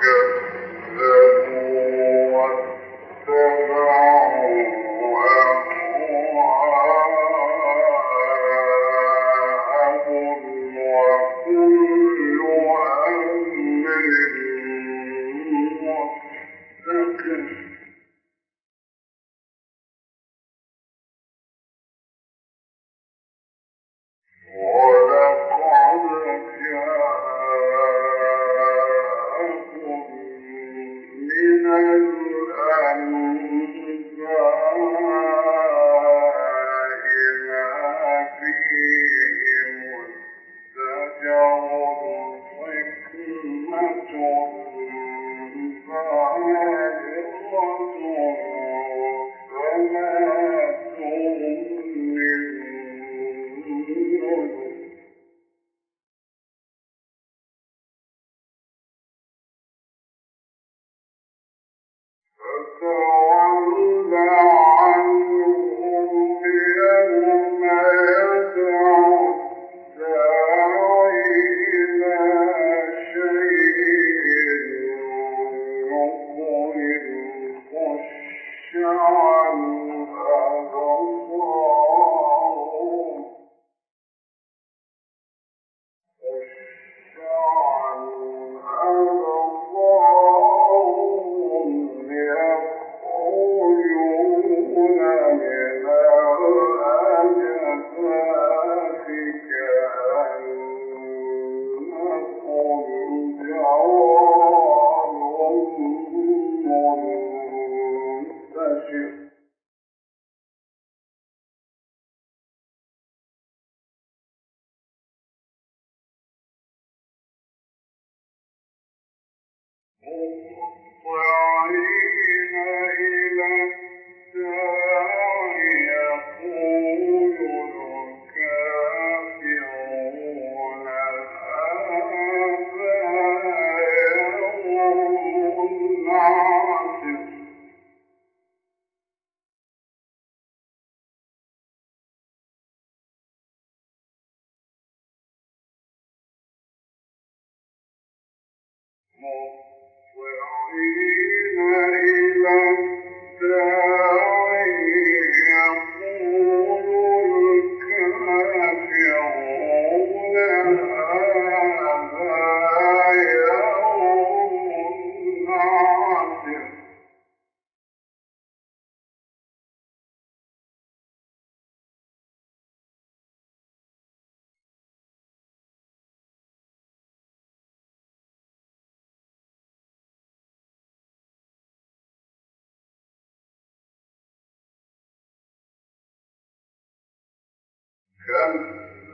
good.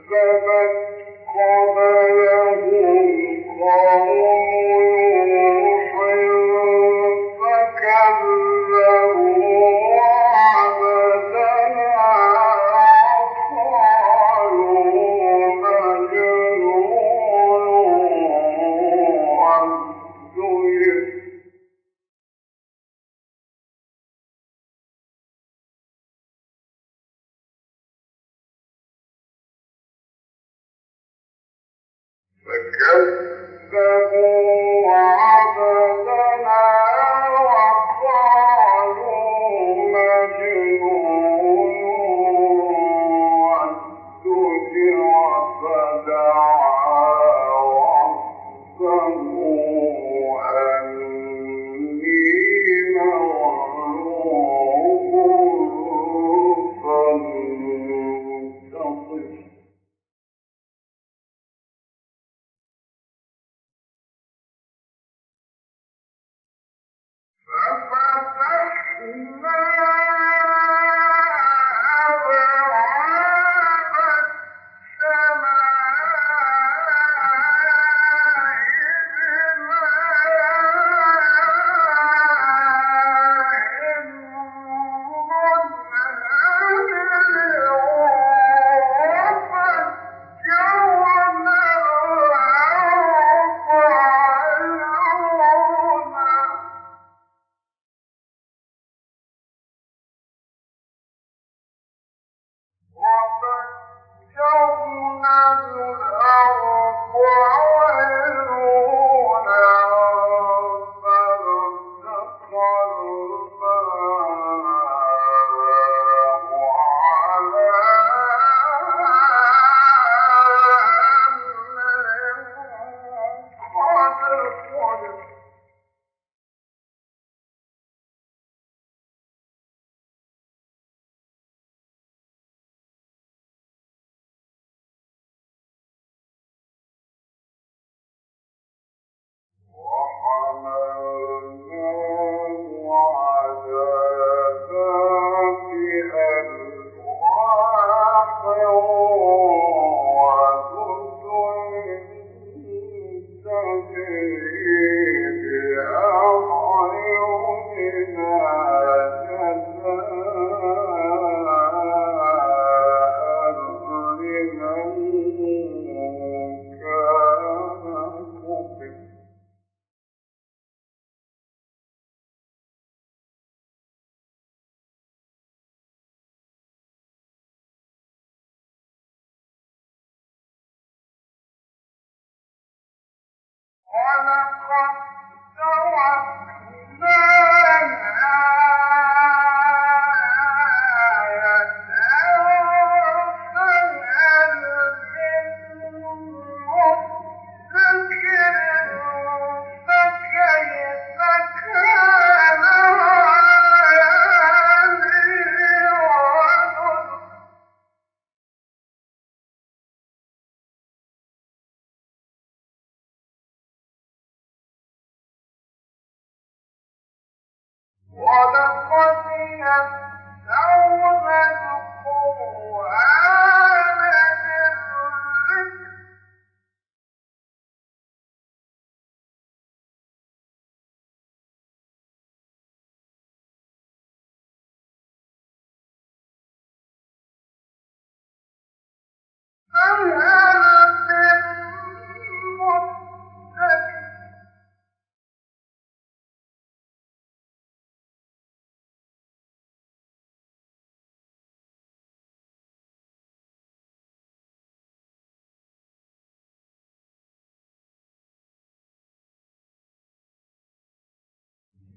كذبت قبلهم قوم كذبوا عبدا ولقد تركنا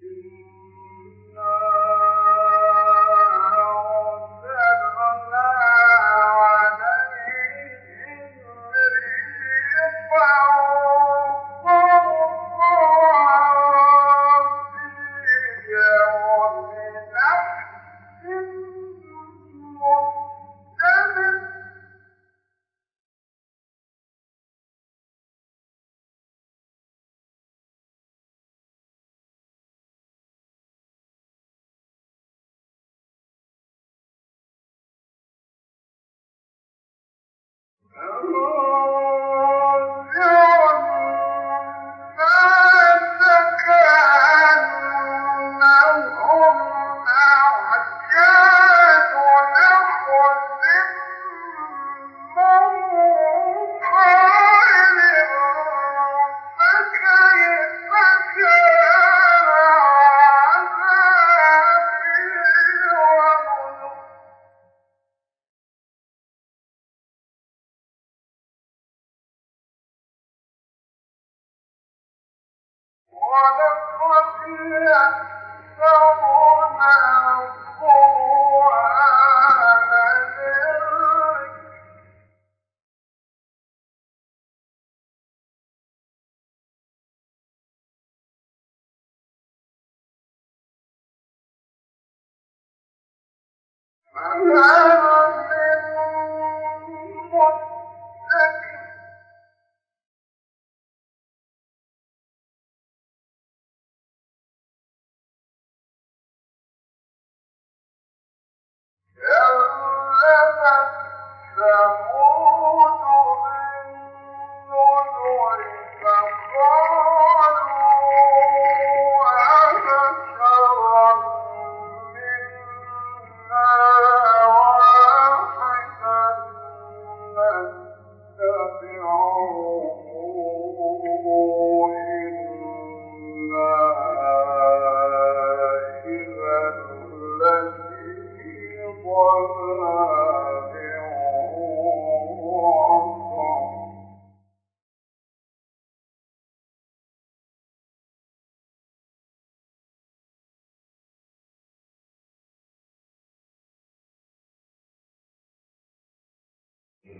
sing Amen.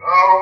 Now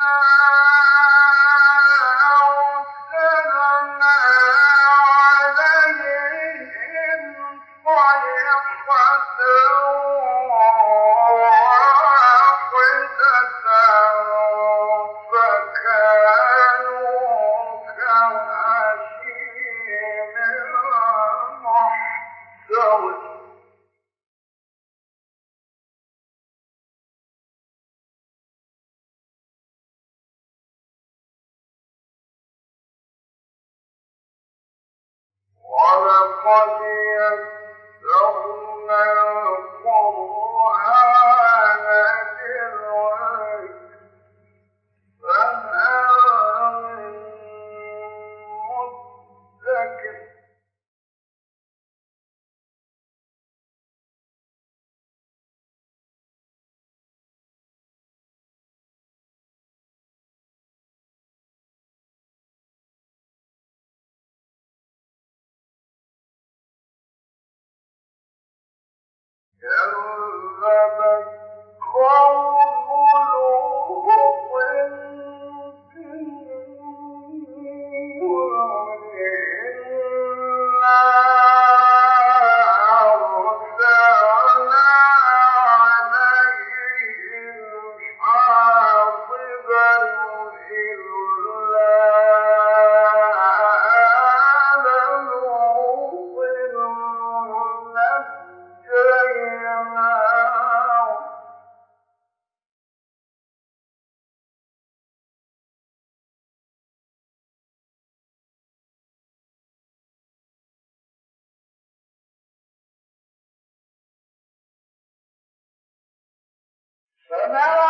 啊。كذبت قوم Não, não.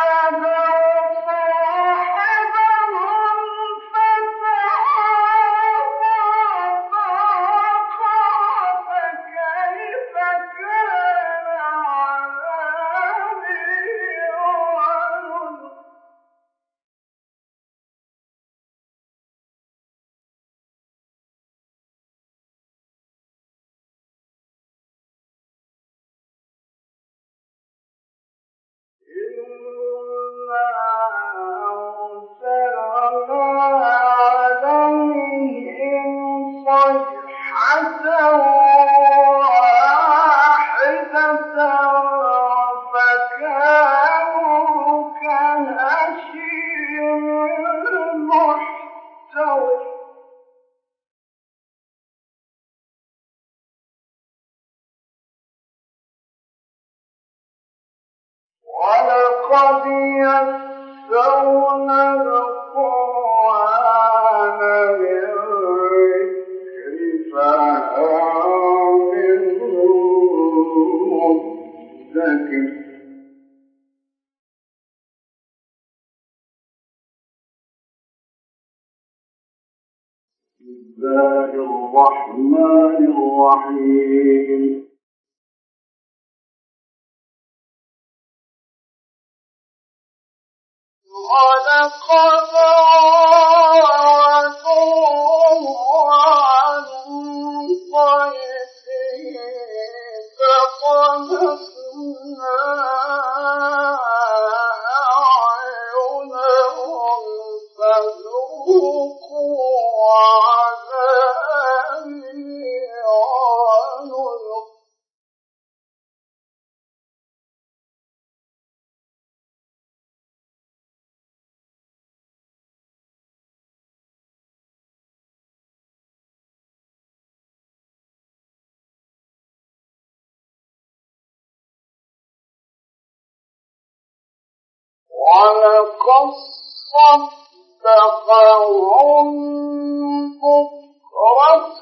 خَالِقٍ ولقد صدقهم بكرة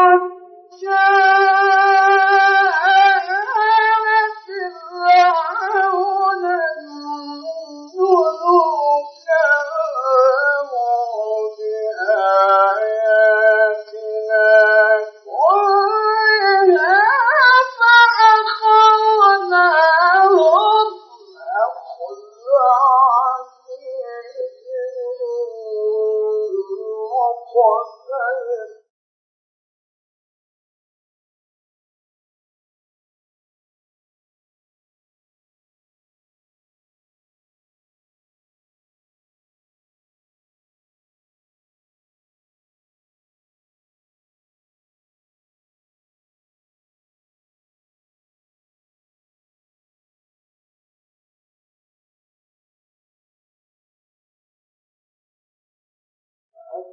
one.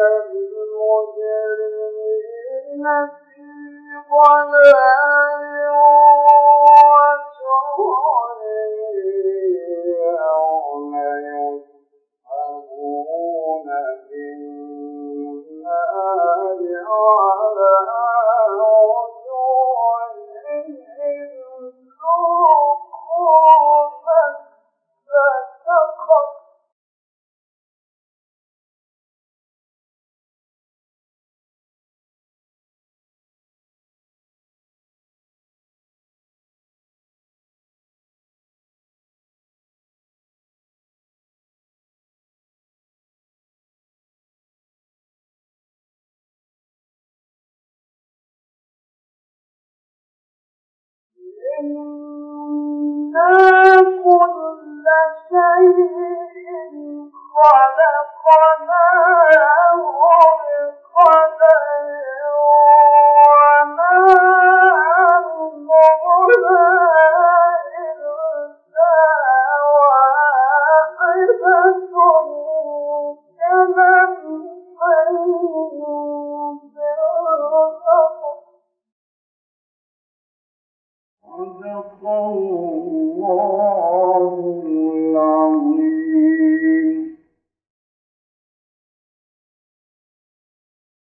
إن المجرمين في ضلال وسعر كل شيء خلقناه